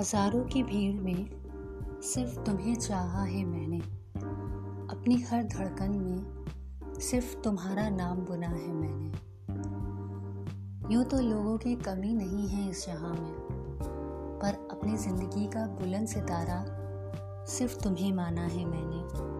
हज़ारों की भीड़ में सिर्फ़ तुम्हें चाहा है मैंने। अपनी हर धड़कन में सिर्फ़ तुम्हारा नाम बुना है मैंने। यूँ तो लोगों की कमी नहीं है इस जहाँ में, पर अपनी ज़िंदगी का बुलंद सितारा सिर्फ़ तुम्हें माना है मैंने।